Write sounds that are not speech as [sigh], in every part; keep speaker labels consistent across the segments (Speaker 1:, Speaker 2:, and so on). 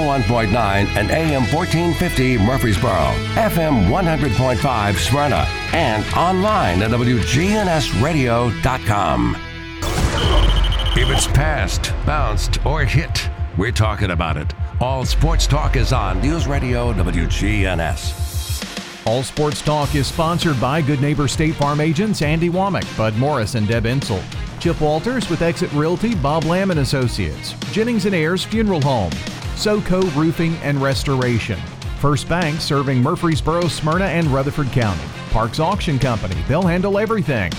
Speaker 1: 101.9 and AM 1450 Murfreesboro, FM 100.5 Smyrna, and online at WGNSradio.com. If it's passed, bounced, or hit, we're talking about it. All sports talk is on News Radio WGNS.
Speaker 2: All Sports Talk is sponsored by Good Neighbor State Farm agents Andy Womack, Bud Morris, and Deb Insel. Chip Walters with Exit Realty, Bob Lamb and Associates. Jennings and Ayers Funeral Home. SoCo Roofing and Restoration. First Bank serving Murfreesboro, Smyrna, and Rutherford County. Parks Auction Company. They'll handle everything.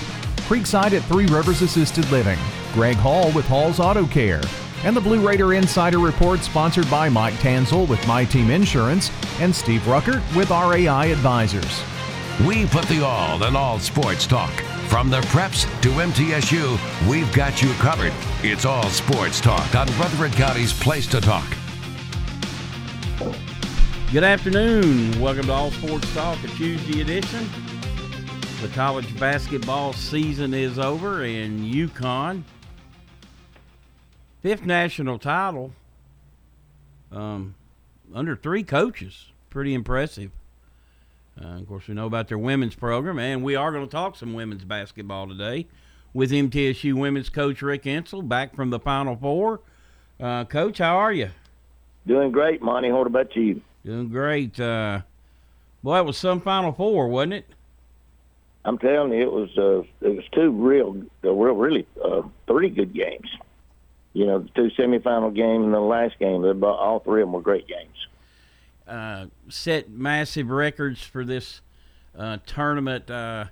Speaker 2: Creekside at Three Rivers Assisted Living. Greg Hall with Hall's Auto Care. And the Blue Raider Insider Report sponsored by Mike Tansel with My Team Insurance and Steve Ruckert with RAI Advisors.
Speaker 1: We put the all in all sports talk. From the preps to MTSU, we've got you covered. It's all sports talk on Rutherford County's Place to Talk.
Speaker 3: Good afternoon. Welcome to All Sports Talk, a Tuesday edition. The college basketball season is over, and UConn fifth national title um, under three coaches. Pretty impressive. Uh, of course, we know about their women's program, and we are going to talk some women's basketball today with MTSU women's coach Rick Insell back from the Final Four. Uh, coach, how are you?
Speaker 4: Doing great, Monty. What about you?
Speaker 3: Doing great. Uh, boy, it was some Final Four, wasn't it?
Speaker 4: I'm telling you, it was. Uh, it was two real, real, really uh, three good games you know, the two semifinal games and the last game, but all three of them were great games.
Speaker 3: Uh, set massive records for this uh, tournament. Uh,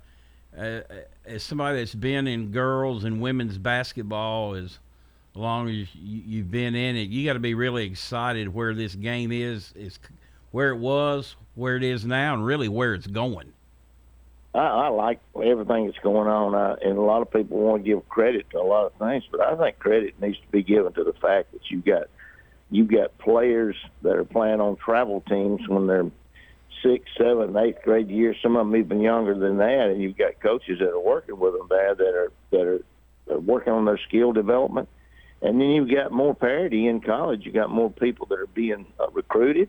Speaker 3: uh as somebody that's been in girls and women's basketball as long as you've been in it, you got to be really excited where this game is, is where it was, where it is now, and really where it's going.
Speaker 4: I, I like everything that's going on, I, and a lot of people want to give credit to a lot of things, but I think credit needs to be given to the fact that you got you got players that are playing on travel teams when they're sixth, seventh, eighth grade years. Some of them even younger than that, and you've got coaches that are working with them there that are that are, that are working on their skill development. And then you've got more parity in college. You got more people that are being uh, recruited,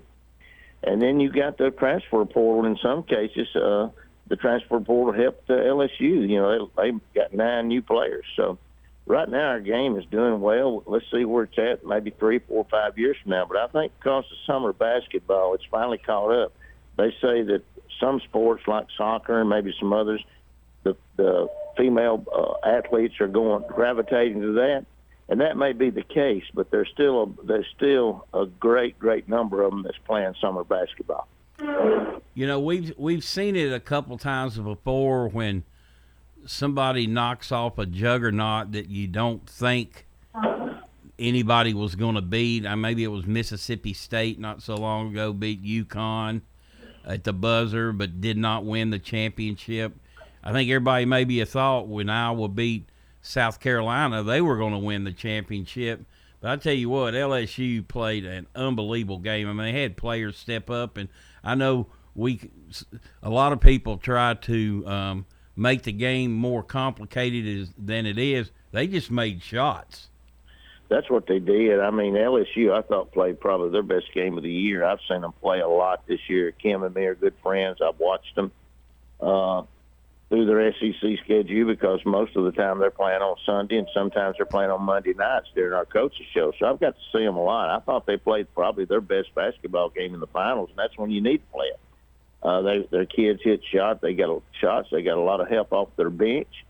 Speaker 4: and then you got the transfer portal in some cases. Uh, the transfer portal helped uh, LSU. You know, they, they got nine new players. So right now our game is doing well. Let's see where it's at maybe three, four, five years from now. But I think because of summer basketball, it's finally caught up. They say that some sports like soccer and maybe some others, the, the female uh, athletes are going gravitating to that. And that may be the case, but there's still a, there's still a great, great number of them that's playing summer basketball.
Speaker 3: You know, we've we've seen it a couple times before when somebody knocks off a juggernaut that you don't think anybody was going to beat. Maybe it was Mississippi State not so long ago beat UConn at the buzzer, but did not win the championship. I think everybody maybe thought when Iowa beat South Carolina, they were going to win the championship. But I tell you what, LSU played an unbelievable game. I mean, they had players step up, and I know we a lot of people try to um, make the game more complicated as, than it is. They just made shots.
Speaker 4: That's what they did. I mean, LSU, I thought played probably their best game of the year. I've seen them play a lot this year. Kim and me are good friends. I've watched them. Uh, through their SEC schedule because most of the time they're playing on Sunday and sometimes they're playing on Monday nights during our coaches show. So I've got to see them a lot. I thought they played probably their best basketball game in the finals, and that's when you need to play it. Uh, they, their kids hit shots. They got shots. They got a lot of help off their bench.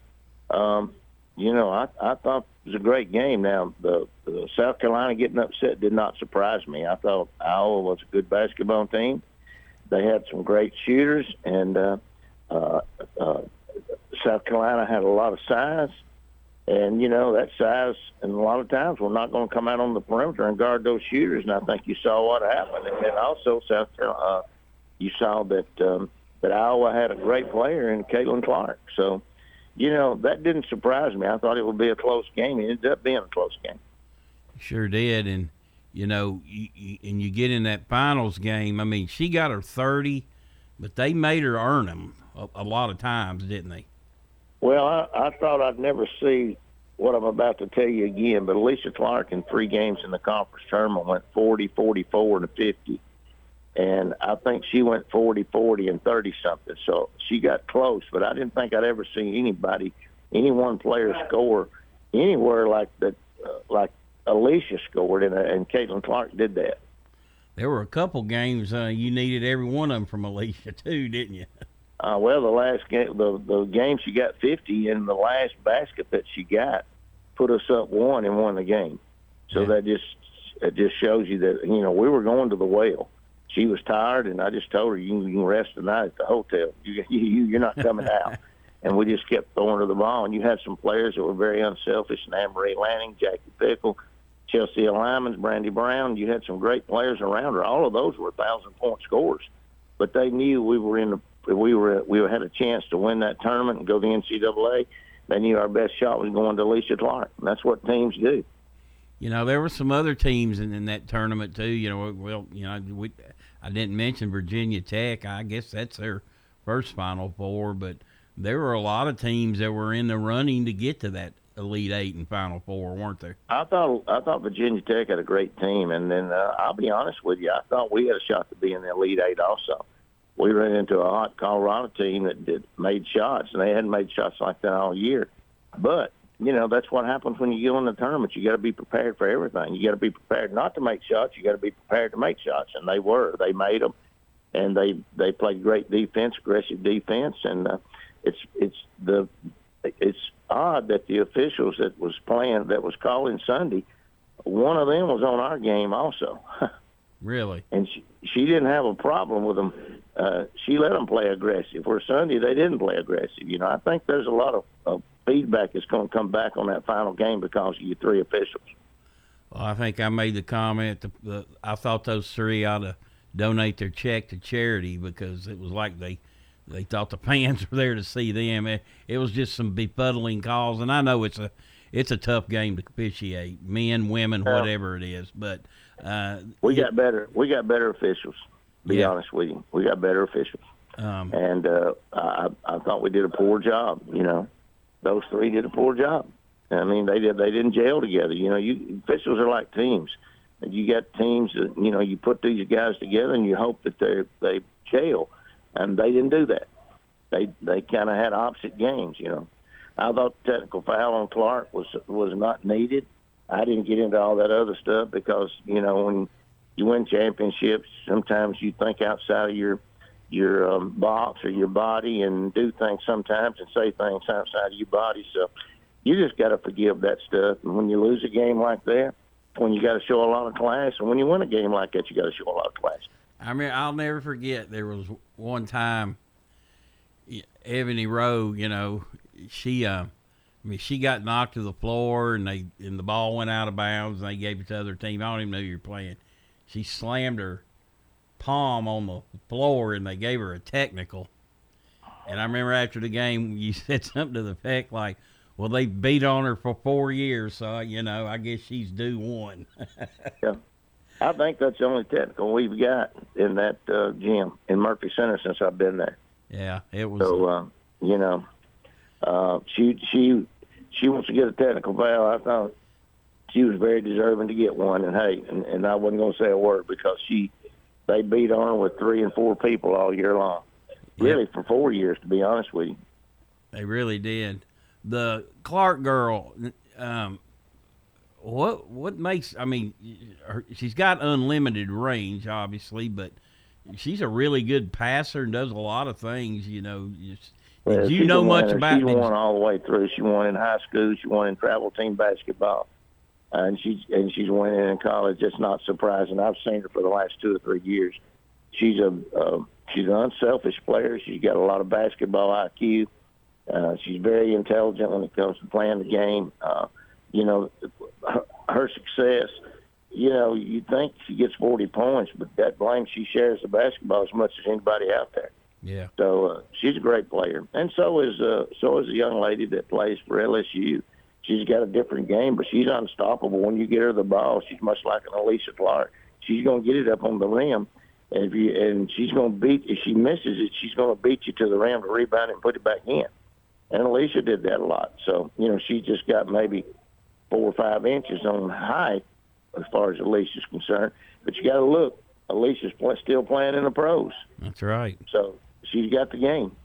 Speaker 4: Um, you know, I, I thought it was a great game. Now, the, the South Carolina getting upset did not surprise me. I thought Iowa was a good basketball team. They had some great shooters, and uh, uh, uh, South Carolina had a lot of size, and you know that size, and a lot of times we're not going to come out on the perimeter and guard those shooters. And I think you saw what happened, and then also South Carolina, uh, you saw that um, that Iowa had a great player in Caitlin Clark. So, you know that didn't surprise me. I thought it would be a close game. It ended up being a close game.
Speaker 3: Sure did, and you know, you, you, and you get in that finals game. I mean, she got her thirty, but they made her earn them a, a lot of times, didn't they?
Speaker 4: Well, I, I thought I'd never see what I'm about to tell you again, but Alysha Clark in three games in the conference tournament went 40, 44, and 50. And I think she went 40, 40, and 30 something. So she got close, but I didn't think I'd ever see anybody, any one player score anywhere like that, uh, like Alysha scored, and, uh, and Caitlin Clark did that.
Speaker 3: There were a couple games uh, you needed every one of them from Alysha [laughs] too, didn't you?
Speaker 4: Uh, well, the last game, the the game she got 50, and the last basket that she got put us up one and won the game. So
Speaker 3: Yeah.
Speaker 4: that just it just shows you that you know we were going to the well. She was tired, and I just told her you can, you can rest tonight at the hotel. [laughs] You, you you're not coming out. [laughs] And we just kept throwing her the ball. And you had some players that were very unselfish: Anne Marie Lanning, Jackie Pickle, Chelsea Lymans, Brandy Brown. You had some great players around her. All of those were thousand point scorers, but they knew we were in the we were we had a chance to win that tournament and go to the NCAA. They knew our best shot was going to Alysha Clark. And that's what teams do.
Speaker 3: You know, there were some other teams in, in that tournament too. You know, well, you know, we I didn't mention Virginia Tech. I guess that's their first Final Four, but there were a lot of teams that were in the running to get to that Elite Eight and Final Four, weren't there?
Speaker 4: I thought I thought Virginia Tech had a great team, and then uh, I'll be honest with you, I thought we had a shot to be in the Elite Eight also. We ran into a hot Colorado team that did, made shots, and they hadn't made shots like that all year. But you know that's what happens when you go in the tournament. You got to be prepared for everything. You got to be prepared not to make shots. You got to be prepared to make shots, and they were. They made them, and they they played great defense, aggressive defense, and uh, it's it's the odd that the officials that was playing that was calling Sunday, one of them was on our game also, [laughs]
Speaker 3: Really?
Speaker 4: and she she didn't have a problem with them. Uh, she let them play aggressive. Where Sunday they didn't play aggressive. You know, I think there's a lot of, of feedback that's going to come back on that final game because of you three officials.
Speaker 3: Well, I think I made the comment that the, I thought those three ought to donate their check to charity because it was like they they thought the [laughs] fans were there to see them. It, it was just some befuddling calls, and I know it's a it's a tough game to officiate, men, women,
Speaker 4: Yeah.
Speaker 3: whatever it is. But uh,
Speaker 4: We got better. We got better officials. Be
Speaker 3: Yeah.
Speaker 4: honest with you, we got better officials.
Speaker 3: um,
Speaker 4: and uh, I, I thought we did a poor job. You know, those three did a poor job. I mean, they did. They didn't jail together. You know, you officials are like teams. You got teams that you know you put these guys together and you hope that they they jail, and they didn't do that. They they kind of had opposite games. You know, I thought technical foul on Clark was was not needed. I didn't get into all that other stuff because you know when you win championships, sometimes you think outside of your your um, box or your body and do things sometimes and say things outside of your body. So you just got to forgive that stuff. And when you lose a game like that, when you got to show a lot of class, and when you win a game like that, you got to show a lot of class.
Speaker 3: I mean, I'll never forget. There was one time, Ebony Rowe. You know, she. Uh, I mean, she got knocked to the floor, and they and the ball went out of bounds, and they gave it to the other team. I don't even know you're playing. She slammed her palm on the floor, and they gave her a technical. And I remember after the game, [laughs] you said something to the effect like, "Well, they beat on her for four years, so you know, I guess she's due one." [laughs]
Speaker 4: I think that's the only technical we've got in that uh, gym in Murphy Center since I've been there.
Speaker 3: yeah, it was.
Speaker 4: So uh, you know, uh, she she she wants to get a technical foul. I thought she was very deserving to get one, and hey, and, and I wasn't going to say a word because she they beat on her with three and four people all year long. Really, for four years, to be honest with you.
Speaker 3: They really did. The Clark girl, um, what what makes? I mean, her, she's got unlimited range, obviously, but she's a really good passer and does a lot of things. You know, just, did you know much
Speaker 4: winner.
Speaker 3: about?
Speaker 4: She won all the way through. She won in high school. She won in travel team basketball, and she's and she's winning in college. It's not surprising. I've seen her for the last two or three years. She's a uh, she's an unselfish player. She's got a lot of basketball IQ. Uh, she's very intelligent when it comes to playing the game. Uh, you know, her, her success. You know, you think she gets 40 points, but that blame she shares the basketball as much as anybody out there.
Speaker 3: yeah,
Speaker 4: So uh, she's a great player, and so is uh, so is a young lady that plays for LSU. She's got a different game, but she's unstoppable. When you get her the ball, she's much like an Alysha Clark. She's going to get it up on the rim, and if you and she's going to beat. If she misses it, she's going to beat you to the rim to rebound it and put it back in. and Alysha did that a lot. So you know, she just got maybe four or five inches on height as far as Alysha's concerned. But you got to look, Alysha's play, still playing in the pros,
Speaker 3: That's right.
Speaker 4: so she's got the game.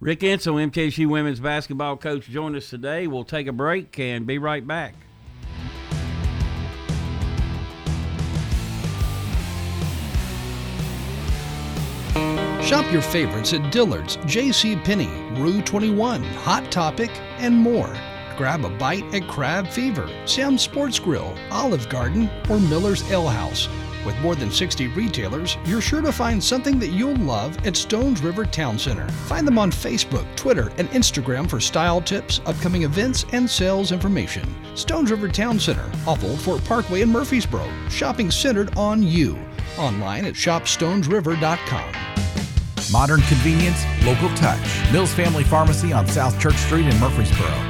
Speaker 3: Rick Insell, MTSU women's basketball coach, joined us today. We'll take a break and be right back.
Speaker 5: Shop your favorites at Dillard's, J.C. Penney, Rue 21, Hot Topic, and more. Grab a bite at Crab Fever, Sam's Sports Grill, Olive Garden, or Miller's Ale House. With more than 60 retailers, you're sure to find something that you'll love at Stones River Town Center. Find them on Facebook, Twitter, and Instagram for style tips, upcoming events, and sales information. Stones River Town Center, off Old Fort Parkway in Murfreesboro, shopping centered on you. Online at shopstonesriver.com.
Speaker 6: Modern convenience, local touch. Mills Family Pharmacy on South Church Street in Murfreesboro.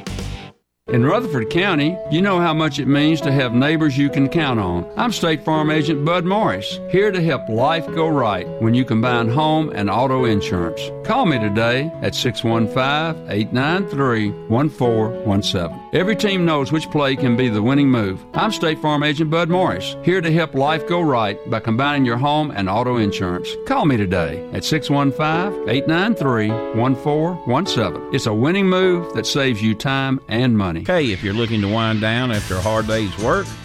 Speaker 7: In Rutherford County, you know how much it means to have neighbors you can count on. I'm State Farm Agent Bud Morris, here to help life go right when you combine home and auto insurance. Call me today at 615 893 1417. Every team knows which play can be the winning move. I'm State Farm Agent Bud Morris, here to help life go right by combining your home and auto insurance. Call me today at 615 893 1417. It's a winning move that saves you time and money.
Speaker 3: Hey, if you're looking to wind down after a hard day's work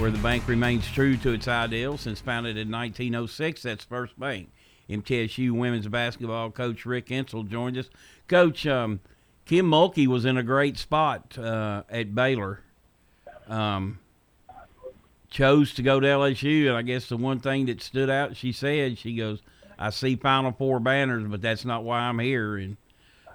Speaker 3: where the bank remains true to its ideals since founded in 1906. That's First Bank. MTSU women's basketball coach Rick Insell joined us. Coach, um, Kim Mulkey was in a great spot uh, at Baylor. Um, chose to go to LSU, and I guess the one thing that stood out, she said, she goes, "I see Final Four banners, but that's not why I'm here." And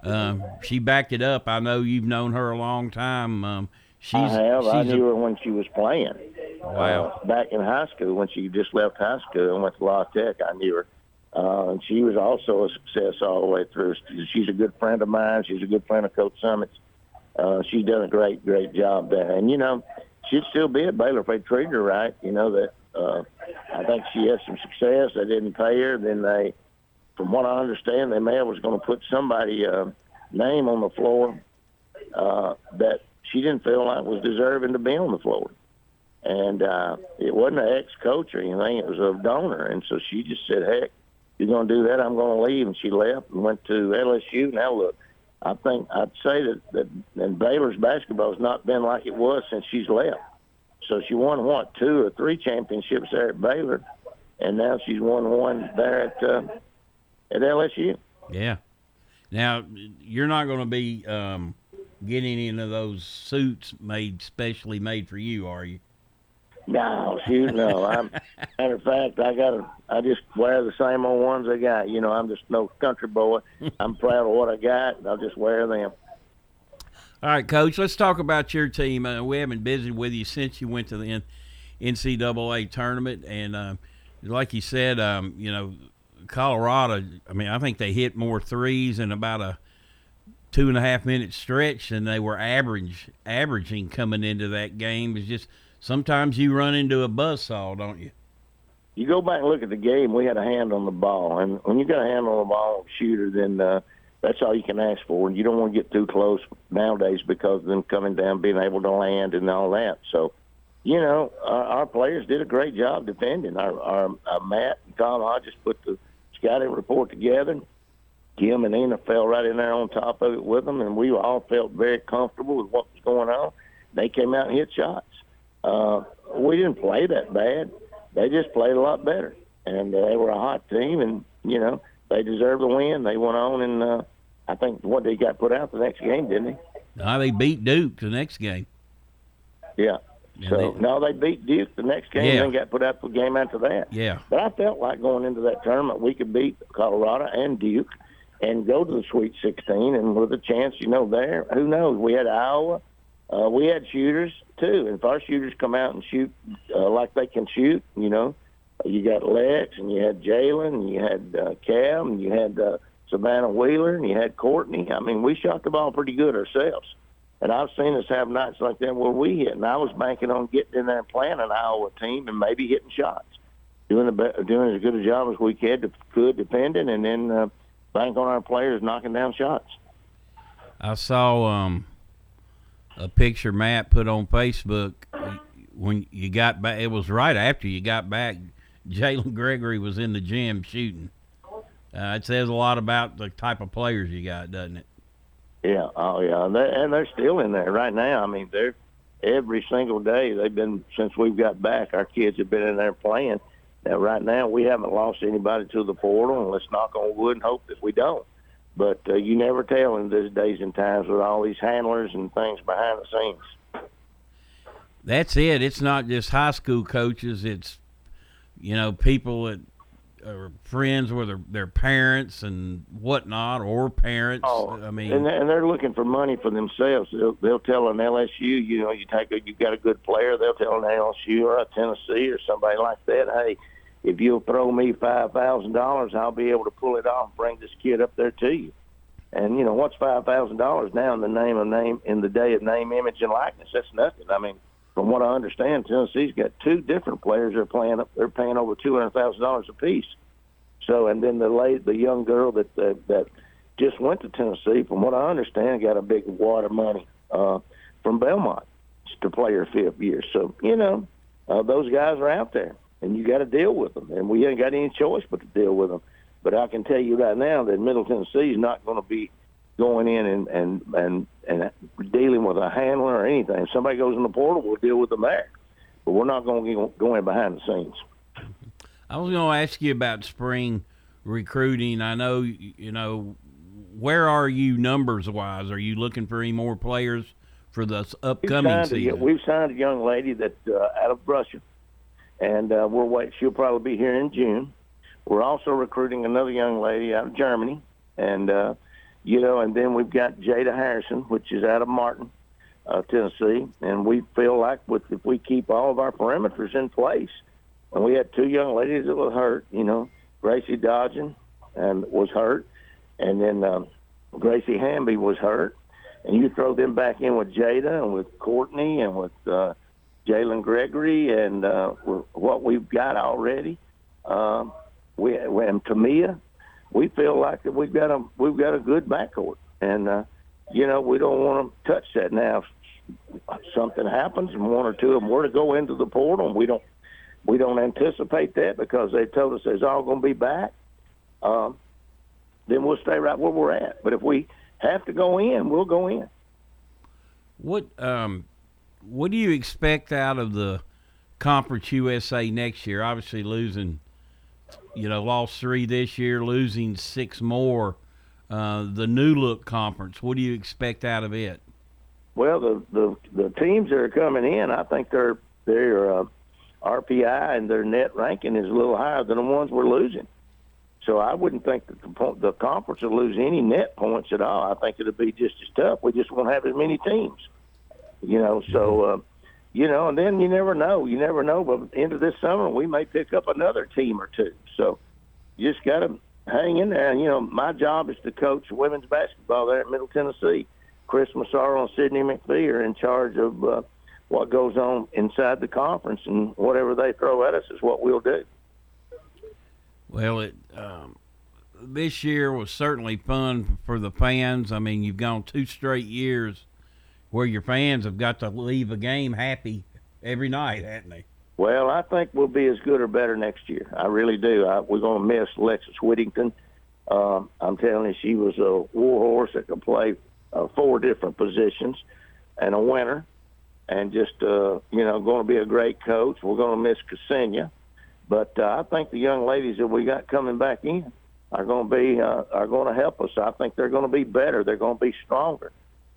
Speaker 3: um, she backed it up. I know you've known her a long time. Um, she's,
Speaker 4: I have.
Speaker 3: She's
Speaker 4: I
Speaker 3: a-
Speaker 4: knew her when she was playing.
Speaker 3: Wow.
Speaker 4: Uh, back in high school, when she just left high school and went to La Tech, I knew her. Uh, and she was also a success all the way through. She's a good friend of mine. She's a good friend of Coach Summitt's. Uh, she's done a great, great job there. And, you know, she'd still be at Baylor if they treated her right. You know, that uh, I think she had some success. They didn't pay her. Then they, from what I understand, they may have was going to put somebody uh, name on the floor uh, that she didn't feel like was deserving to be on the floor. And uh, it wasn't an ex-coach or anything; it was a donor. And so she just said, "Heck, you're going to do that? I'm going to leave." And she left and went to LSU. Now look, I think I'd say that that and Baylor's basketball has not been like it was since she's left. So she won what two or three championships there at Baylor, and now she's won one there at uh, at LSU.
Speaker 3: Yeah. Now you're not going to be um, getting any of those suits made specially made for you, are you?
Speaker 4: No, shoot, no. I'm matter of fact, I got to. I just wear the same old ones I got. You know, I'm just no country boy. I'm proud of what I got, and I'll just wear them.
Speaker 3: All right, Coach. Let's talk about your team. Uh, we haven't visited with you since you went to the NCAA tournament, and uh, like you said, um, you know, Colorado. I mean, I think they hit more threes in about a two and a half minute stretch than they were average averaging coming into that game. Is just sometimes you run into a buzzsaw, don't you?
Speaker 4: You go back and look at the game. We had a hand on the ball, and when you got a hand on the ball, shooter, then uh, that's all you can ask for. And you don't want to get too close nowadays because of them coming down, being able to land, and all that. So, you know, our, our players did a great job defending. Our, our, our Matt and Tom Hodges put the scouting report together. Kim and Nina fell right in there on top of it with them, and we all felt very comfortable with what was going on. They came out and hit shots. Uh, we didn't play that bad. They just played a lot better, and uh, they were a hot team, and you know they deserved the win. They went on, and uh, I think what they got put out the next game, didn't they?
Speaker 3: No, they beat Duke the next game.
Speaker 4: Yeah.
Speaker 3: Yeah,
Speaker 4: so
Speaker 3: they-
Speaker 4: no, they beat Duke the next game,
Speaker 3: Yeah.
Speaker 4: and got put out the game after that.
Speaker 3: Yeah.
Speaker 4: But I felt like going into that tournament, we could beat Colorado and Duke and go to the Sweet 16, and with a chance, you know, there. Who knows? We had Iowa. Uh, we had shooters too, and if our shooters come out and shoot uh, like they can shoot, you know, you got Lex, and you had Jalynn, and you had uh, Cam, and you had uh, Savannah Wheeler, and you had Courtney. I mean, we shot the ball pretty good ourselves. And I've seen us have nights like that where we hit, and I was banking on getting in there and playing an Iowa team and maybe hitting shots, doing the doing as good a job as we could, could defending, and then uh, bank on our players knocking down shots.
Speaker 3: I saw um, a picture Matt put on Facebook when you got back. It was right after you got back. [laughs] Jalynn Gregory was in the gym shooting. Uh, it says a lot about the type of players you got, doesn't it?
Speaker 4: Yeah, oh yeah, and they're, and they're still in there right now. I mean, they're every single day they've been since we've got back. Our kids have been in there playing. Now, right now, we haven't lost anybody to the portal, and let's knock on wood and hope that we don't. But uh, you never tell in these days and times with all these handlers and things behind the scenes.
Speaker 3: That's it. It's not just high school coaches. It's you know people that are friends with their, their parents and whatnot, or parents. Oh, I mean,
Speaker 4: and they're, and they're looking for money for themselves. They'll, they'll tell an LSU, you know, you take a, you've got a good player. They'll tell an LSU or a Tennessee or somebody like that, hey, if you'll throw me five thousand dollars, I'll be able to pull it off and bring this kid up there to you. And you know what's five thousand dollars now in the name of name in the day of name, image, and likeness? That's nothing. I mean, from what I understand, Tennessee's got two different players they're playing up. They're paying over two hundred thousand dollars apiece. So, and then the late, the young girl that uh, that just went to Tennessee, from what I understand, got a big wad of money uh, from Belmont to play her fifth year. So, you know, uh, those guys are out there, and you got to deal with them. And we ain't got any choice but to deal with them. But I can tell you right now that Middle Tennessee is not going to be going in and and and and dealing with a handler or anything. If somebody goes in the portal, we'll deal with them there. But we're not going to go in behind the scenes.
Speaker 3: I was going to ask you about spring recruiting. I know you know where are you numbers wise? Are you looking for any more players for the s-
Speaker 4: We've
Speaker 3: upcoming
Speaker 4: signed, a,
Speaker 3: season?
Speaker 4: we've signed a young lady that uh, out of Russia, and uh, we're wait. She'll probably be here in June. We're also recruiting another young lady out of Germany, and uh, you know, and then we've got Jada Harrison, which is out of Martin, uh, Tennessee, and we feel like with if we keep all of our perimeters in place, and we had two young ladies that were hurt, you know, Gracie Dodgen and was hurt, and then um, Gracie Hamby was hurt, and you throw them back in with Jada and with Courtney and with uh, Jalynn Gregory and uh, what we've got already. Um, we and Tamia, we feel like that we've got a we've got a good backcourt, and uh, you know we don't want to touch that now. If something happens and one or two of them were to go into the portal, and we don't we don't anticipate that because they told us it's all going to be back. Um, then we'll stay right where we're at. But if we have to go in, we'll go in.
Speaker 3: What um, what do you expect out of the Conference USA next year? Obviously, losing, you know, lost three this year, losing six more. Uh, the new look conference. What do you expect out of it?
Speaker 4: Well, the the the teams that are coming in, I think they're they're uh, RPI and their net ranking is a little higher than the ones we're losing. So I wouldn't think that the, the conference will lose any net points at all. I think it'll be just as tough. We just won't have as many teams. You know, so uh, you know, and then you never know. You never know. But end of this summer, we may pick up another team or two. So you just got to hang in there. And you know, my job is to coach women's basketball there at Middle Tennessee. Chris Massaro and Sidney McPhee are in charge of uh, what goes on inside the conference, and whatever they throw at us is what we'll do.
Speaker 3: Well, it um, this year was certainly fun for the fans. I mean, you've gone two straight years where your fans have got to leave a game happy every night, haven't they?
Speaker 4: Well, I think we'll be as good or better next year. I really do. I, we're going to miss Alexis Whittington. Um, I'm telling you, she was a war horse that could play uh, four different positions and a winner, and just uh, you know, going to be a great coach. We're going to miss Ksenia. But uh, I think the young ladies that we got coming back in are going to be uh, are going to help us. I think they're going to be better. They're going to be stronger.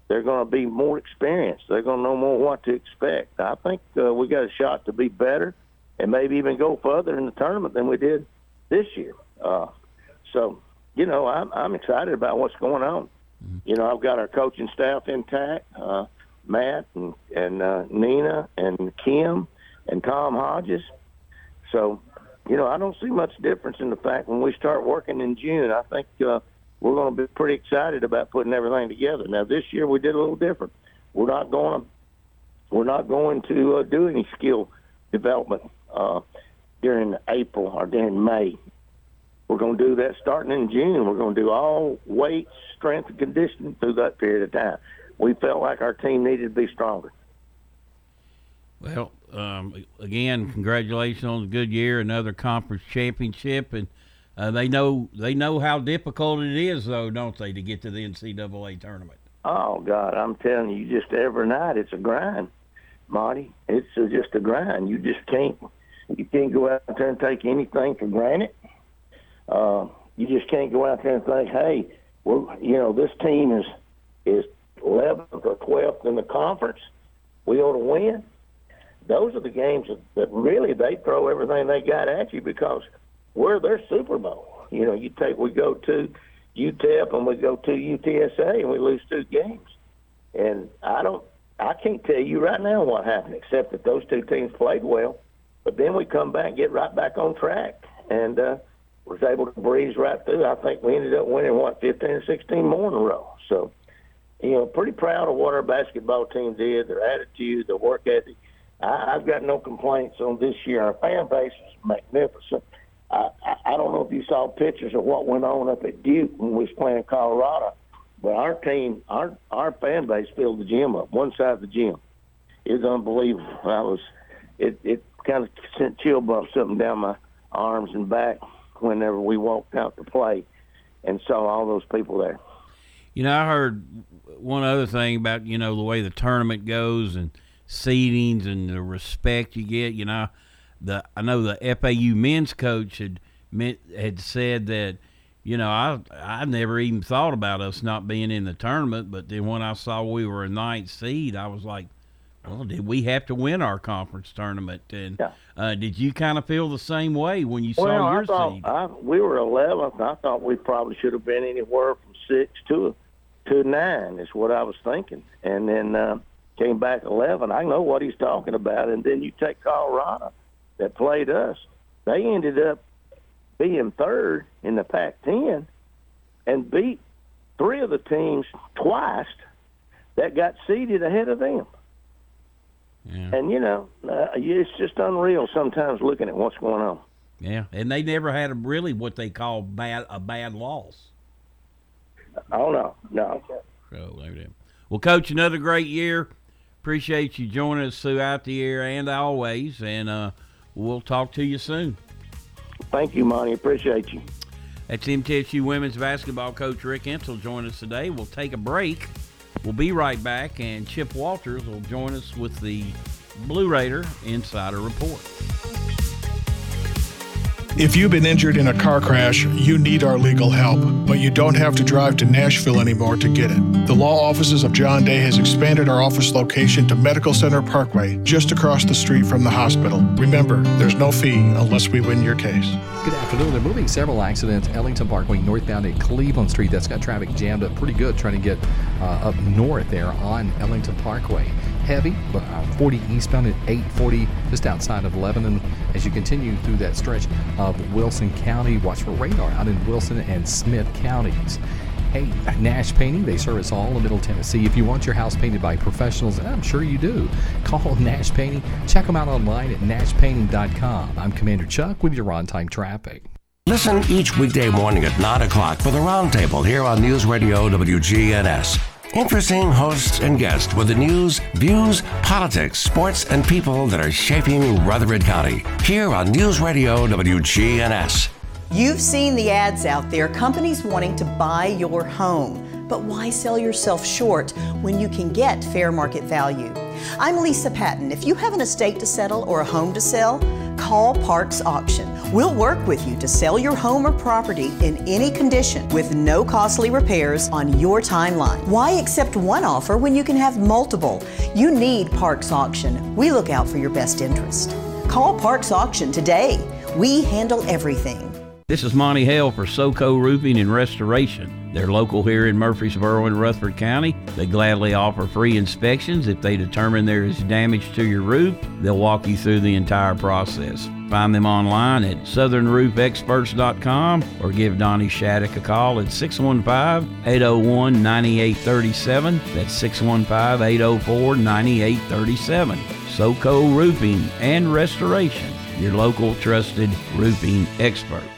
Speaker 4: They're going to be more experienced. They're going to know more what to expect. I think uh, we got a shot to be better and maybe even go further in the tournament than we did this year. Uh, so, you know, I'm, I'm excited about what's going on. Mm-hmm. You know, I've got our coaching staff intact, uh, Matt and, and uh, Nina and Kim and Tom Hodges. So, you know, I don't see much difference in the fact when we start working in June. I think uh, we're going to be pretty excited about putting everything together. Now, this year we did a little different. We're not going to we're not going to uh, do any skill development uh, during April or during May. We're going to do that starting in June. We're going to do all weight, strength, and conditioning through that period of time. We felt like our team needed to be stronger.
Speaker 3: Well, um, again, congratulations on a good year, another conference championship, and uh, they know they know how difficult it is, though, don't they, to get to the NCAA tournament?
Speaker 4: Oh God, I'm telling you, just every night it's a grind, Marty. It's just a grind. You just can't you can't go out there and take anything for granted. Uh, you just can't go out there and think, hey, well, you know, this team is is 11th or 12th in the conference. We ought to win those are the games that, that really they throw everything they got at you because we're their Super Bowl. You know, you take we go to UTEP and we go to UTSA and we lose two games, and I don't, I can't tell you right now what happened except that those two teams played well, but then we come back get right back on track and uh, was able to breeze right through. I think we ended up winning what 15 or 16 more in a row. So, you know, pretty proud of what our basketball team did, their attitude, their work ethic I, I've got no complaints on this year. Our fan base is magnificent. I, I, don't know if you saw pictures of what went on up at Duke when we was playing Colorado, but our team, our our fan base filled the gym up, one side of the gym. It was unbelievable. I was, it it kind of sent chill bumps something down my arms and back whenever we walked out to play and saw all those people there.
Speaker 3: You know, I heard one other thing about you know the way the tournament goes and seedings and the respect you get. You know, the I know the FAU men's coach had had said that. You know, I I never even thought about us not being in the tournament, but then when I saw we were a ninth seed, I was like, well, did we have to win our conference tournament? And yeah. uh, did you kind of feel the same way when you
Speaker 4: well,
Speaker 3: saw your
Speaker 4: I thought,
Speaker 3: seed?
Speaker 4: I, we were 11th. I thought we probably should have been anywhere from six to to nine. Is what I was thinking. And then uh, came back 11. I know what he's talking about. And then you take Colorado that played us. They ended up being third in the Pac-10 and beat three of the teams twice that got seeded ahead of them.
Speaker 3: Yeah.
Speaker 4: And you know, uh, it's just unreal sometimes looking at what's going on.
Speaker 3: Yeah, and they never had a really what they call bad a bad loss.
Speaker 4: Oh no, no.
Speaker 3: So, well, coach, another great year appreciate you joining us throughout the year and always, and uh, we'll talk to you soon.
Speaker 4: Thank you, Monty. Appreciate you.
Speaker 3: That's MTSU women's basketball coach Rick Insell join us today. We'll take a break. We'll be right back, and Chip Walters will join us with the Blue Raider Insider Report.
Speaker 8: If you've been injured in a car crash, you need our legal help, but you don't have to drive to Nashville anymore to get it. The law offices of John Day has expanded our office location to Medical Center Parkway, just across the street from the hospital. Remember, there's no fee unless we win your case.
Speaker 9: Good afternoon. They're moving several accidents. Ellington Parkway northbound at Cleveland Street. That's got traffic jammed up pretty good trying to get uh, up north there on Ellington Parkway heavy, but uh, 40 eastbound at 840 just outside of Lebanon. As you continue through that stretch of Wilson County, watch for radar out in Wilson and Smith counties. Hey, Nash Painting, they service all of Middle Tennessee. If you want your house painted by professionals, and I'm sure you do, call [laughs] Nash Painting. Check them out online at nashpainting.com. I'm Commander Chuck with your on time traffic.
Speaker 1: Listen each weekday morning at 9 o'clock for the Roundtable here on News Radio WGNS. Interesting hosts and guests with the news, views, politics, sports, and people that are shaping Rutherford County. Here on News Radio WGNS.
Speaker 10: You've seen the ads out there, companies wanting to buy your home. But why sell yourself short when you can get fair market value? I'm Lisa Patton. If you have an estate to settle or a home to sell, call Parks Auction. We'll work with you to sell your home or property in any condition with no costly repairs on your timeline. Why accept one offer when you can have multiple? You need Parks Auction. We look out for your best interest. Call Parks Auction today. We handle everything.
Speaker 3: This is Monty Hale for SoCo Roofing and Restoration. They're local here in Murfreesboro and Rutherford County. They gladly offer free inspections. If they determine there is damage to your roof, they'll walk you through the entire process. Find them online at southernroofexperts.com or give Donnie Shattuck a call at 615 801 9837. That's 615 804 9837. SoCo Roofing and Restoration, your local trusted roofing experts.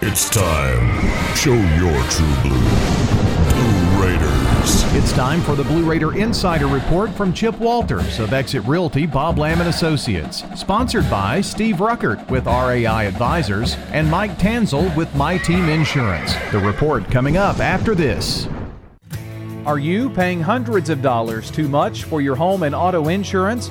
Speaker 11: It's time. Show your true blue. Blue Raiders.
Speaker 2: It's time for the Blue Raider Insider Report from Chip Walters of Exit Realty Bob Lamb and Associates. Sponsored by Steve Ruckert with RAI Advisors and Mike Tanzel with My Team Insurance. The report coming up after this. Are you paying hundreds of dollars too much for your home and auto insurance?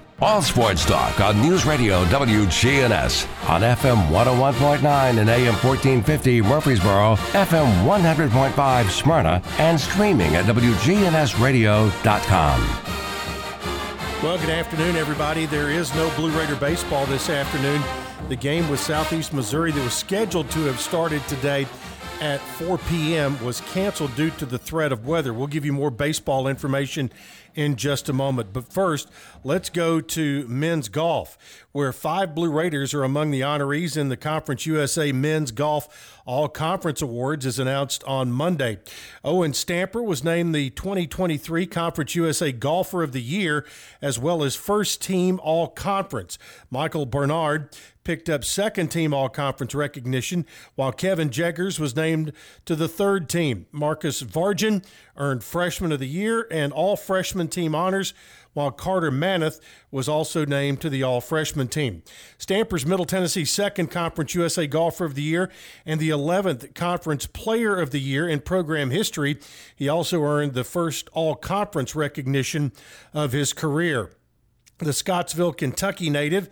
Speaker 1: All sports talk on News Radio WGNS on FM 101.9 and AM 1450 Murfreesboro, FM 100.5 Smyrna, and streaming at WGNSradio.com.
Speaker 12: Well, good afternoon, everybody. There is no Blue Raider baseball this afternoon. The game with Southeast Missouri that was scheduled to have started today at 4 p.m. was canceled due to the threat of weather. We'll give you more baseball information in just a moment. But first, let's go to men's golf, where five Blue Raiders are among the honorees in the Conference USA Men's Golf All Conference Awards, as announced on Monday. Owen Stamper was named the 2023 Conference USA Golfer of the Year, as well as First Team All Conference. Michael Bernard picked up second team all conference recognition, while Kevin Jeggers was named to the third team. Marcus Vargin earned freshman of the year and all freshman team honors, while Carter Manath was also named to the all freshman team. Stamper's Middle Tennessee second conference USA Golfer of the Year and the 11th conference player of the year in program history. He also earned the first all conference recognition of his career. The Scottsville, Kentucky native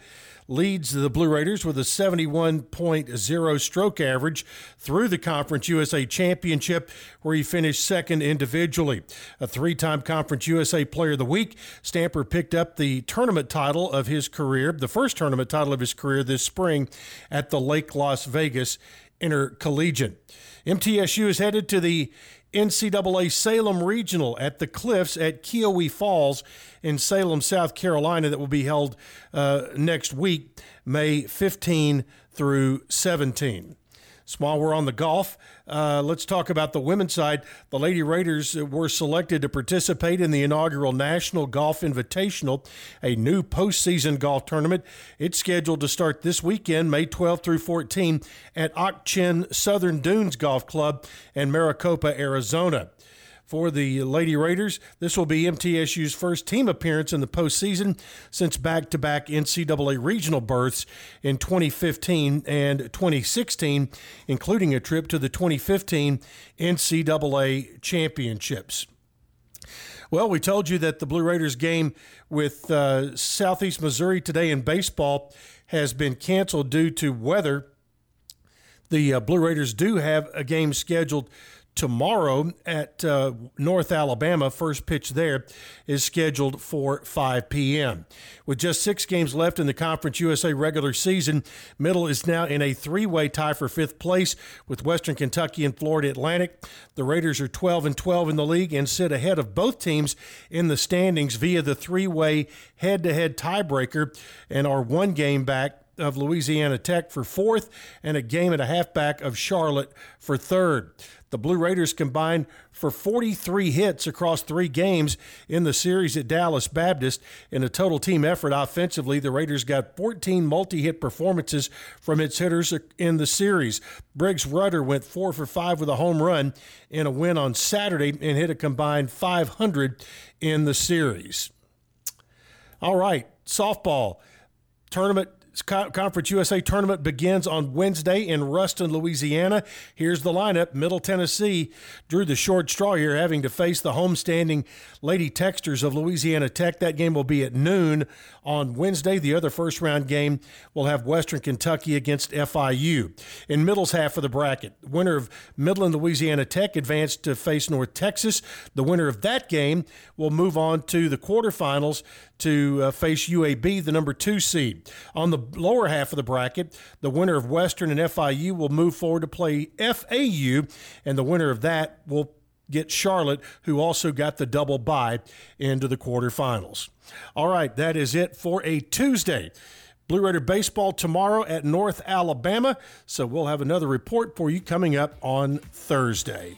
Speaker 12: leads the Blue Raiders with a 71.0 stroke average through the Conference USA Championship, where he finished second individually. A three time Conference USA Player of the Week, Stamper picked up the tournament title of his career, the first tournament title of his career this spring at the Lake Las Vegas Intercollegiate. MTSU is headed to the NCAA Salem Regional at the Cliffs at Keowee Falls in Salem, South Carolina, that will be held uh, next week, May 15 through 17. While we're on the golf, uh, let's talk about the women's side. The Lady Raiders were selected to participate in the inaugural National Golf Invitational, a new postseason golf tournament. It's scheduled to start this weekend, May 12 through 14, at Ak-Chin Southern Dunes Golf Club in Maricopa, Arizona for the Lady Raiders. This will be MTSU's first team appearance in the postseason since back to back NCAA regional berths in 2015 and 2016, including a trip to the 2015 NCAA championships. Well, we told you that the Blue Raiders game with uh, Southeast Missouri today in baseball has been canceled due to weather. The uh, Blue Raiders do have a game scheduled tomorrow at uh, North Alabama. First pitch there is scheduled for 5 p.m. With just six games left in the Conference USA regular season, Middle is now in a three way tie for fifth place with Western Kentucky and Florida Atlantic. The Raiders are 12 and 12 in the league and sit ahead of both teams in the standings via the three way head to head tiebreaker and are one game back of Louisiana Tech for fourth and a game and a half back of Charlotte for third. The Blue Raiders combined for 43 hits across three games in the series at Dallas Baptist. In a total team effort offensively, the Raiders got 14 multi hit performances from its hitters in the series. Briggs Rudder went four for five with a home run in a win on Saturday and hit a combined 500 in the series. All right, softball tournament Conference USA tournament begins on Wednesday in Ruston, Louisiana. Here's the lineup. Middle Tennessee drew the short straw here, having to face the homestanding Lady Techsters of Louisiana Tech. That game will be at noon on Wednesday. The other first round game will have Western Kentucky against FIU. In Middle's half of the bracket, winner of Midland, Louisiana Tech advanced to face North Texas. The winner of that game will move on to the quarterfinals to uh, face UAB, the number two seed. On the lower half of the bracket, the winner of Western and FIU will move forward to play FAU, and the winner of that will get Charlotte, who also got the double bye into the quarterfinals. All right, that is it for a Tuesday. Blue Raider baseball tomorrow at North Alabama. So we'll have another report for you coming up on Thursday.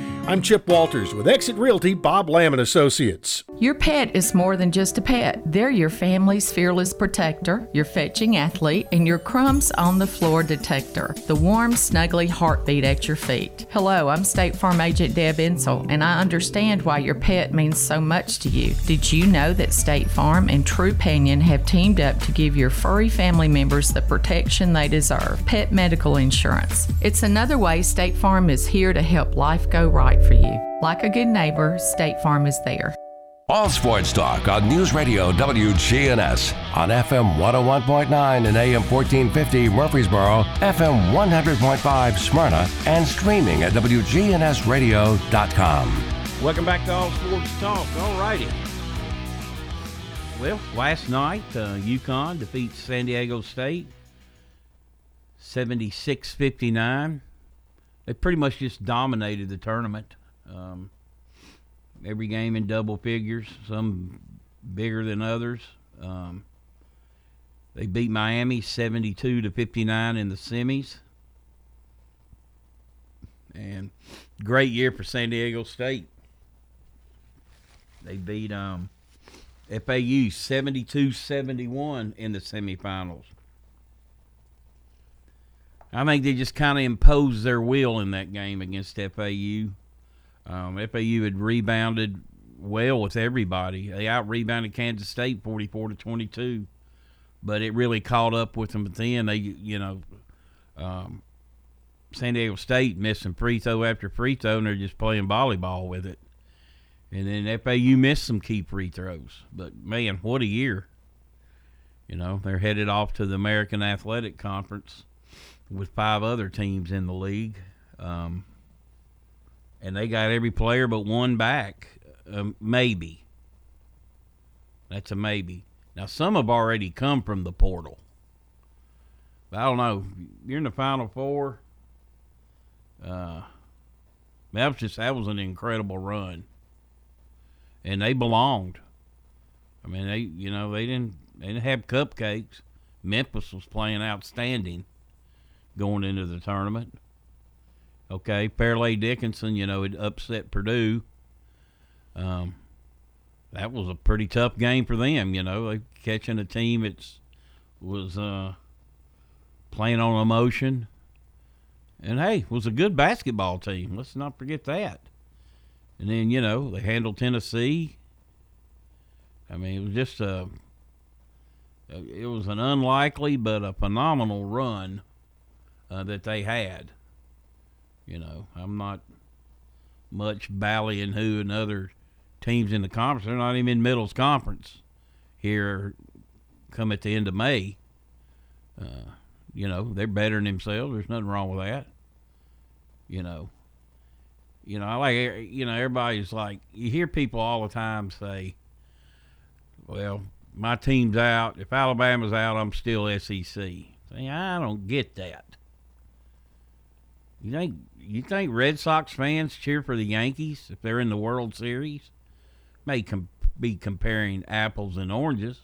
Speaker 12: I'm Chip Walters with Exit Realty Bob Lamb and Associates.
Speaker 13: Your pet is more than just a pet. They're your family's fearless protector, your fetching athlete, and your crumbs on the floor detector. The warm, snuggly heartbeat at your feet. Hello, I'm State Farm Agent Deb Insell, and I understand why your pet means so much to you. Did you know that State Farm and True Trupanion have teamed up to give your furry family members the protection they deserve? Pet medical insurance. It's another way State Farm is here to help life go right for you. Like a good neighbor, State Farm is there.
Speaker 1: All Sports Talk on News Radio WGNS on FM 101.9 and AM 1450 Murfreesboro, FM 100.5 Smyrna, and streaming at WGNSradio.com.
Speaker 3: Welcome back to All Sports Talk. All righty. Well, last night, uh, UConn defeats San Diego State 76 59. They pretty much just dominated the tournament. Um, every game in double figures, some bigger than others. Um, they beat Miami 72 to 59 in the semis. And great year for San Diego State. They beat um, FAU 72 71 in the semifinals. I think they just kind of imposed their will in that game against FAU. Um, FAU had rebounded well with everybody. They out rebounded Kansas State 44 to 22, but it really caught up with them at then. They, you know, um, San Diego State missing free throw after free throw, and they're just playing volleyball with it. And then FAU missed some key free throws. But man, what a year! You know, they're headed off to the American Athletic Conference with five other teams in the league. Um, and they got every player but one back. Um, maybe. That's a maybe. Now, some have already come from the portal. But I don't know. You're in the Final Four. Uh, that was just that was an incredible run, and they belonged. I mean, they you know they didn't they didn't have cupcakes. Memphis was playing outstanding going into the tournament. Okay, Fairleigh Dickinson, you know, it upset Purdue. Um, that was a pretty tough game for them. You know, they catching a team that was uh, playing on emotion, and hey, was a good basketball team. Let's not forget that. And then you know they handled Tennessee. I mean, it was just a. It was an unlikely but a phenomenal run uh, that they had. You know, I'm not much ballying who and other teams in the conference. They're not even in Middle's conference here. Come at the end of May. Uh, you know, they're bettering themselves. There's nothing wrong with that. You know, you know, I like you know everybody's like you hear people all the time say, "Well, my team's out. If Alabama's out, I'm still SEC." Say, I don't get that. You think you think Red Sox fans cheer for the Yankees if they're in the World Series? May com- be comparing apples and oranges.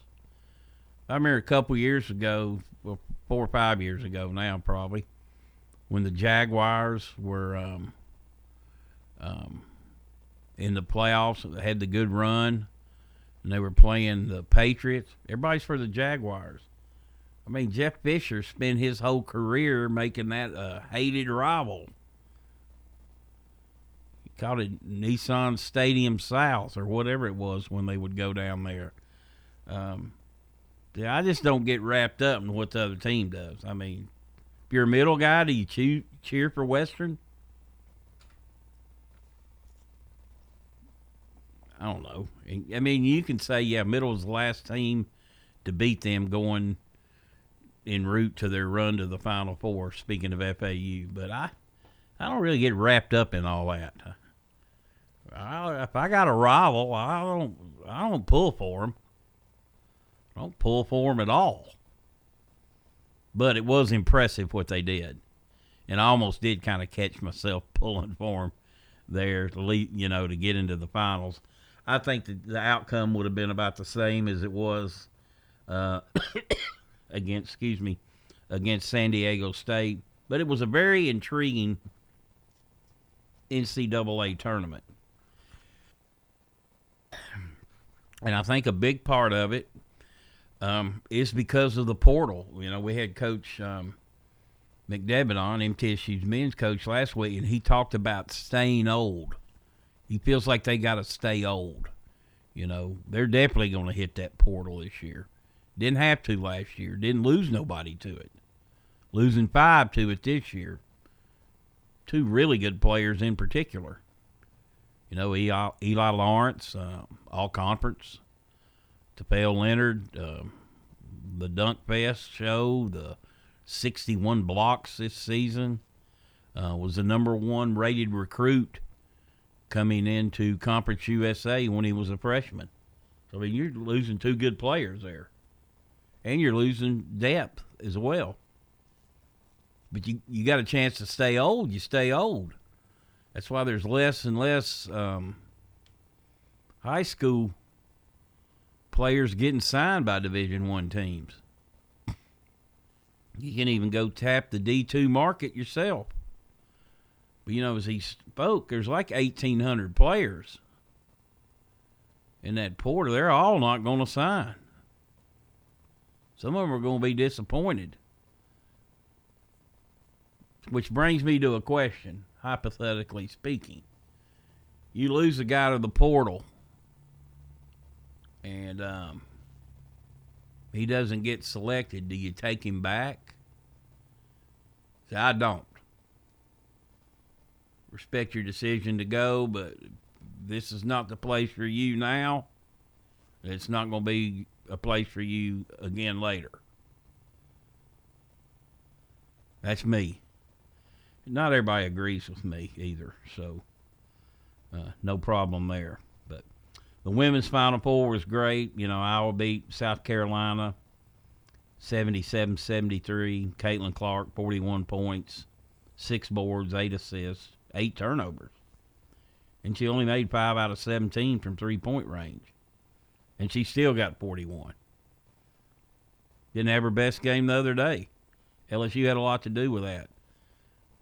Speaker 3: I remember a couple years ago, well, four or five years ago now, probably, when the Jaguars were um, um, in the playoffs, had the good run, and they were playing the Patriots. Everybody's for the Jaguars. I mean, Jeff Fisher spent his whole career making that a hated rival. He called it Nissan Stadium South or whatever it was when they would go down there. Um, yeah, I just don't get wrapped up in what the other team does. I mean, if you're a middle guy, do you cheer, cheer for Western? I don't know. I mean, you can say, yeah, middle was the last team to beat them going – en route to their run to the Final Four. Speaking of FAU, but I, I don't really get wrapped up in all that. I, if I got a rival, I don't, I don't pull for them. I don't pull for them at all. But it was impressive what they did, and I almost did kind of catch myself [laughs] pulling for them there you know, to get into the finals. I think that the outcome would have been about the same as it was. Uh, against, excuse me, against San Diego State. But it was a very intriguing NCAA tournament. And I think a big part of it um, is because of the portal. You know, we had Coach um, McDevitt on, MTSU's men's coach, last week, and he talked about staying old. He feels like they got to stay old. You know, they're definitely going to hit that portal this year. Didn't have to last year. Didn't lose nobody to it. Losing five to it this year. Two really good players in particular. You know, Eli, Eli Lawrence, uh, all conference. Teafale Lenard, uh, the Dunk Fest show, the 61 blocks this season. Uh, was the number one rated recruit coming into Conference USA when he was a freshman. So I mean, you're losing two good players there and you're losing depth as well. but you you got a chance to stay old. You stay old. That's why there's less and less um, high school players getting signed by Division One teams. You can even go tap the D two market yourself. But you know, as he spoke, there's like 1,800 players in that portal. They're all not going to sign. Some of them are going to be disappointed. Which brings me to a question, hypothetically speaking. You lose a guy to the portal, and um, he doesn't get selected. Do you take him back? See, I don't. Respect your decision to go, but this is not the place for you now. It's not going to be a place for you again later. That's me. Not everybody agrees with me either, so uh, no problem there. But the women's Final Four was great. You know, Iowa beat South Carolina 77 73. Caitlin Clark, 41 points, six boards, eight assists, eight turnovers. And she only made five out of 17 from three point range. And she still got 41. Didn't have her best game the other day. LSU had a lot to do with that.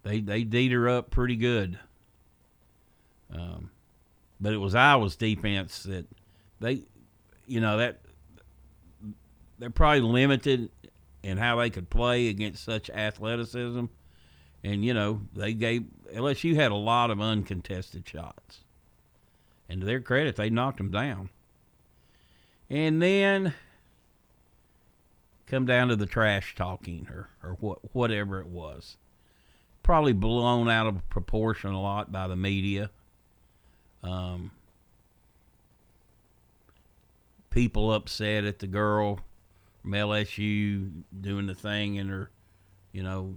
Speaker 3: They they deed her up pretty good. Um, but it was Iowa's defense that they, you know, that they're probably limited in how they could play against such athleticism. And, you know, they gave LSU had a lot of uncontested shots. And to their credit, they knocked them down. And then come down to the trash talking or, or what whatever it was probably blown out of proportion a lot by the media. Um, people upset at the girl from LSU doing the thing and her, you know,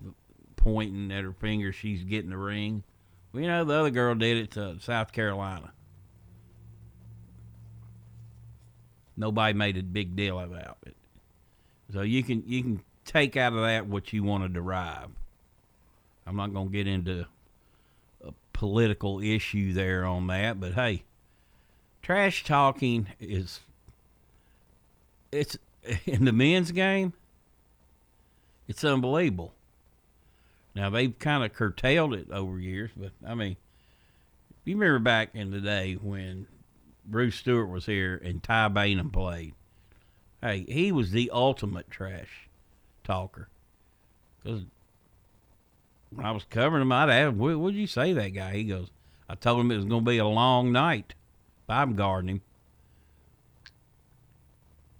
Speaker 3: pointing at her finger. She's getting the ring. Well, you know, the other girl did it to South Carolina. Nobody made a big deal about it. So you can you can take out of that what you want to derive. I'm not going to get into a political issue there on that, but hey, trash talking is it's [laughs] in the men's game. It's unbelievable. Now they've kind of curtailed it over years, but I mean, you remember back in the day when Bruce Stewart was here and Ty Bainham played. Hey, he was the ultimate trash talker. Because when I was covering him, I'd ask, what would you say that guy? He goes, I told him it was going to be a long night. I'm guarding him.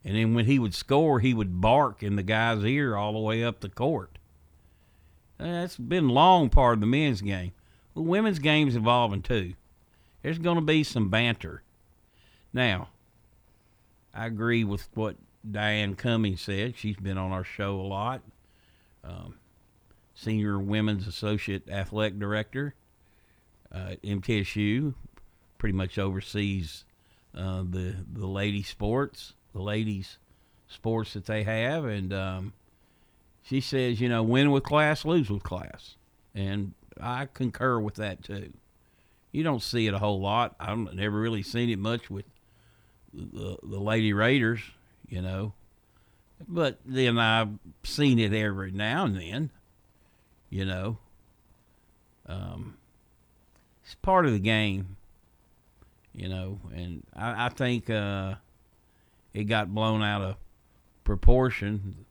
Speaker 3: And then when he would score, he would bark in the guy's ear all the way up the court. That's been long part of the men's game. The women's game's evolving too. There's going to be some banter. Now, I agree with what Diane Cummings said. She's been on our show a lot. Um, Senior Women's Associate Athletic Director uh, at MTSU, pretty much oversees uh, the the lady sports, the ladies sports that they have, and um, she says, you know, win with class, lose with class, and I concur with that too. You don't see it a whole lot. I've never really seen it much with the, the Lady Raiders, you know, but then I've seen it every now and then you know. Um, it's part of the game, you know, and I, I think uh, it got blown out of proportion.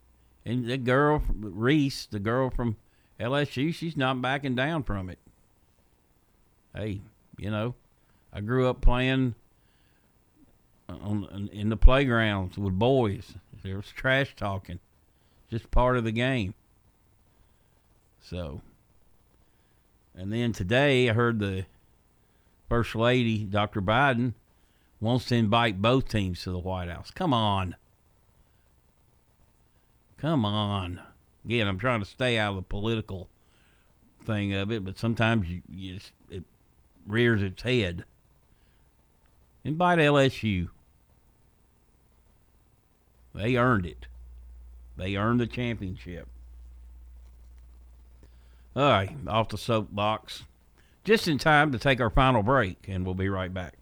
Speaker 3: And the girl, Reese, the girl from LSU, she's not backing down from it. Hey, you know, I grew up playing on in the playgrounds with boys. There was trash talking, just part of the game. So, and then today I heard the First Lady, Dr. Biden, wants to invite both teams to the White House. Come on. Come on. Again, I'm trying to stay out of the political thing of it, but sometimes you, you just, it rears its head. Invite LSU. They earned it. They earned the championship. All right, off the soapbox. Just in time to take our final break, and we'll be right back.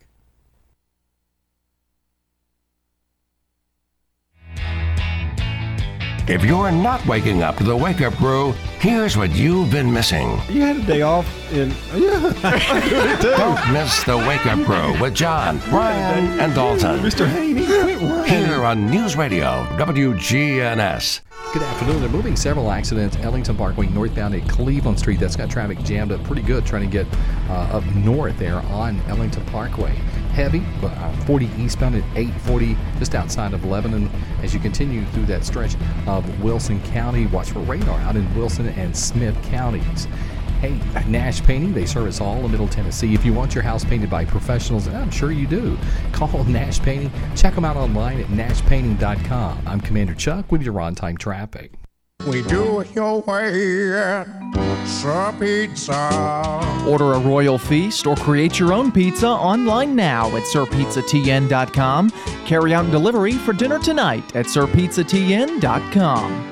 Speaker 1: If you're not waking up to the wake up crew, here's what you've been missing.
Speaker 14: You had a day off in. Yeah, I do it too.
Speaker 1: Don't miss the wake up crew with John, Brian, and Dalton.
Speaker 14: Mr. Haney, quit running.
Speaker 1: Here on News Radio, WGNS.
Speaker 9: Good afternoon. They're moving several accidents. Ellington Parkway northbound at Cleveland Street. That's got traffic jammed up pretty good trying to get uh, up north there on Ellington Parkway. Heavy, uh, 40 eastbound at 840 just outside of Lebanon. As you continue through that stretch of Wilson County, watch for radar out in Wilson and Smith counties. Hey, Nash Painting, they service all of Middle Tennessee. If you want your house painted by professionals, and I'm sure you do, call [laughs] Nash Painting. Check them out online at nashpainting.com. I'm Commander Chuck with your on time traffic.
Speaker 15: We do it your way at Sir Pizza.
Speaker 2: Order a royal feast or create your own pizza online now at sirpizzatn.com. Carry out and delivery for dinner tonight at sirpizzatn.com.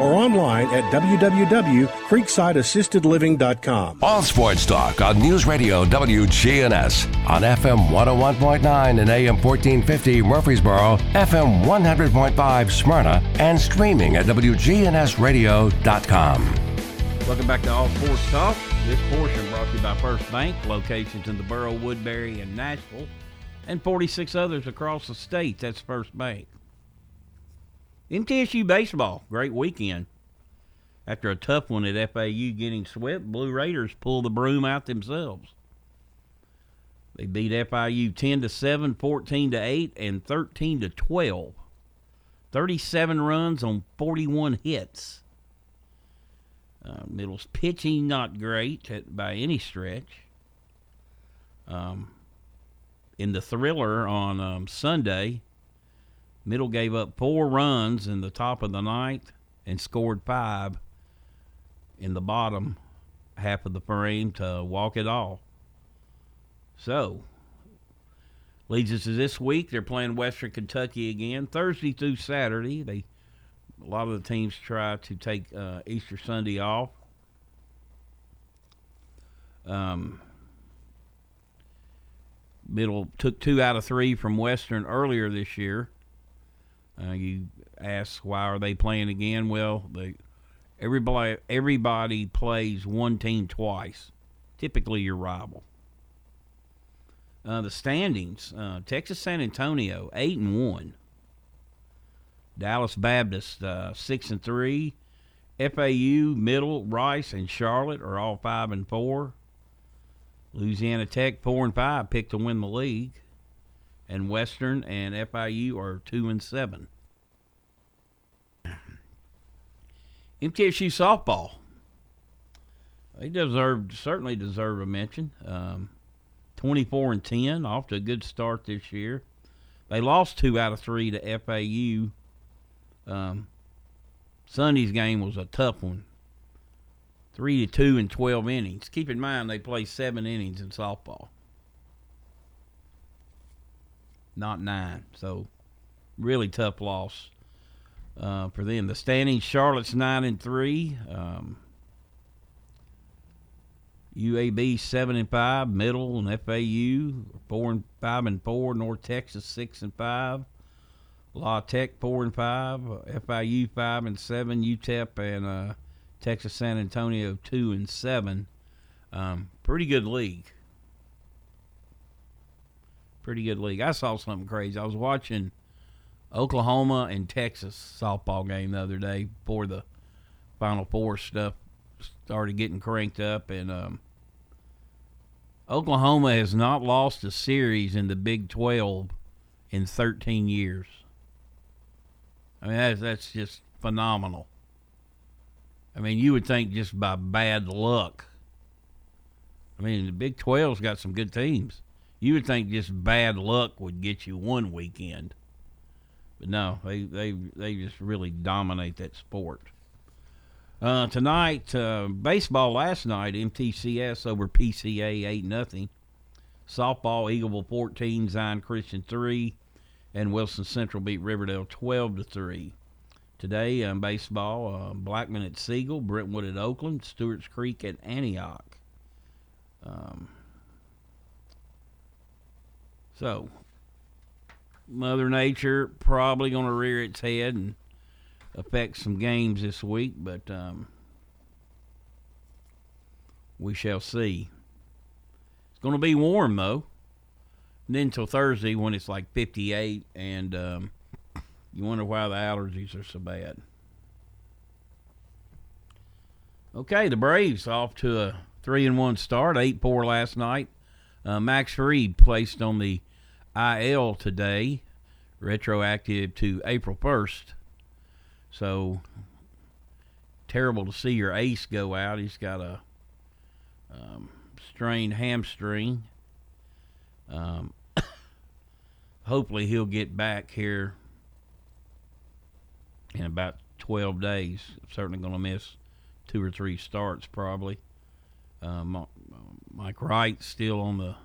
Speaker 16: or online at www.creeksideassistedliving.com.
Speaker 1: All sports talk on News Radio WGNS on FM 101.9 and AM 1450 Murfreesboro, FM 100.5 Smyrna, and streaming at WGNSradio.com.
Speaker 3: Welcome back to All Sports Talk. This portion brought to you by First Bank, locations in the borough, Woodbury, and Nashville, and 46 others across the state. That's First Bank. MTSU baseball, great weekend. After a tough one at FAU getting swept, Blue Raiders pull the broom out themselves. They beat FIU 10 to 7, 14 to 8, and 13 to 12. 37 runs on 41 hits. Uh, Middle's pitching not great at, by any stretch. Um, in the thriller on um, Sunday, Middle gave up four runs in the top of the ninth and scored five in the bottom half of the frame to walk it off. So, leads us to this week. They're playing Western Kentucky again Thursday through Saturday. They a lot of the teams try to take uh, Easter Sunday off. Um, Middle took two out of three from Western earlier this year. Uh, you ask why are they playing again? Well, they everybody everybody plays one team twice, typically your rival. Uh, the standings: uh, Texas San Antonio eight and one. Dallas Baptist uh, six and three. FAU, Middle, Rice, and Charlotte are all five and four. Louisiana Tech four and five picked to win the league, and Western and FIU are two and seven. MTSU softball. They deserve certainly deserve a mention. Um, Twenty four and ten, off to a good start this year. They lost two out of three to FAU. Um, Sunday's game was a tough one. Three to two in twelve innings. Keep in mind they play seven innings in softball, not nine. So, really tough loss uh, for them. The standings: Charlotte's nine and three. Um, UAB seven and five, Middle and FAU four and five and four, North Texas six and five, La Tech four and five, FIU five and seven, UTEP and uh, Texas San Antonio two and seven. Um, pretty good league. Pretty good league. I saw something crazy. I was watching Oklahoma and Texas softball game the other day before the Final Four stuff started getting cranked up, and um, Oklahoma has not lost a series in the Big 12 in 13 years. I mean, that's, that's just phenomenal. I mean, you would think just by bad luck. I mean, the Big 12's got some good teams. You would think just bad luck would get you one weekend. But no, they, they, they just really dominate that sport. Uh, tonight, uh, baseball last night, MTCS over PCA 8 nothing. Softball, Eagleville 14, Zion Christian 3, and Wilson Central beat Riverdale 12 to 3. Today, um, baseball, uh, Blackman at Siegel, Brentwood at Oakland, Stewart's Creek at Antioch. Um, so, Mother Nature probably going to rear its head and affect some games this week, but um, we shall see. It's going to be warm though. And then until Thursday when it's like 58, and um, you wonder why the allergies are so bad. Okay, the Braves off to a three and one start, eight four last night. Uh, Max Fried placed on the IL today, retroactive to April first. So terrible to see your ace go out. He's got a um, strained hamstring. Um, [coughs] hopefully he'll get back here in about 12 days. Certainly going to miss two or three starts probably. Um, Mike Wright still on the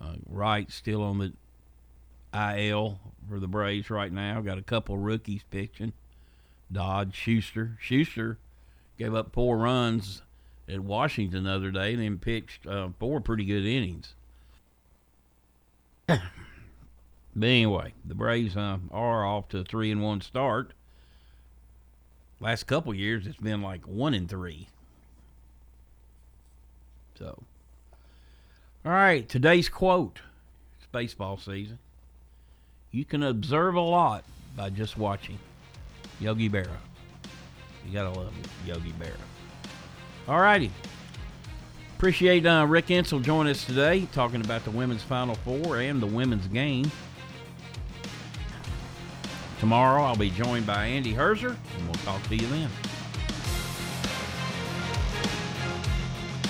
Speaker 3: uh, Wright still on the IL for the Braves right now. Got a couple rookies pitching. Dodge, Shuster. Shuster gave up four runs at Washington the other day and then pitched uh, four pretty good innings. but anyway, the Braves uh, are off to a three and one start. Last couple years, it's been like one and three. So, all right, today's quote. It's baseball season. You can observe a lot by just watching Yogi Berra. You gotta love Yogi Berra. All righty. Appreciate uh, Rick Insell joining us today, talking about the women's Final Four and the women's game. Tomorrow I'll be joined by Andy Herzer, and we'll talk to you then.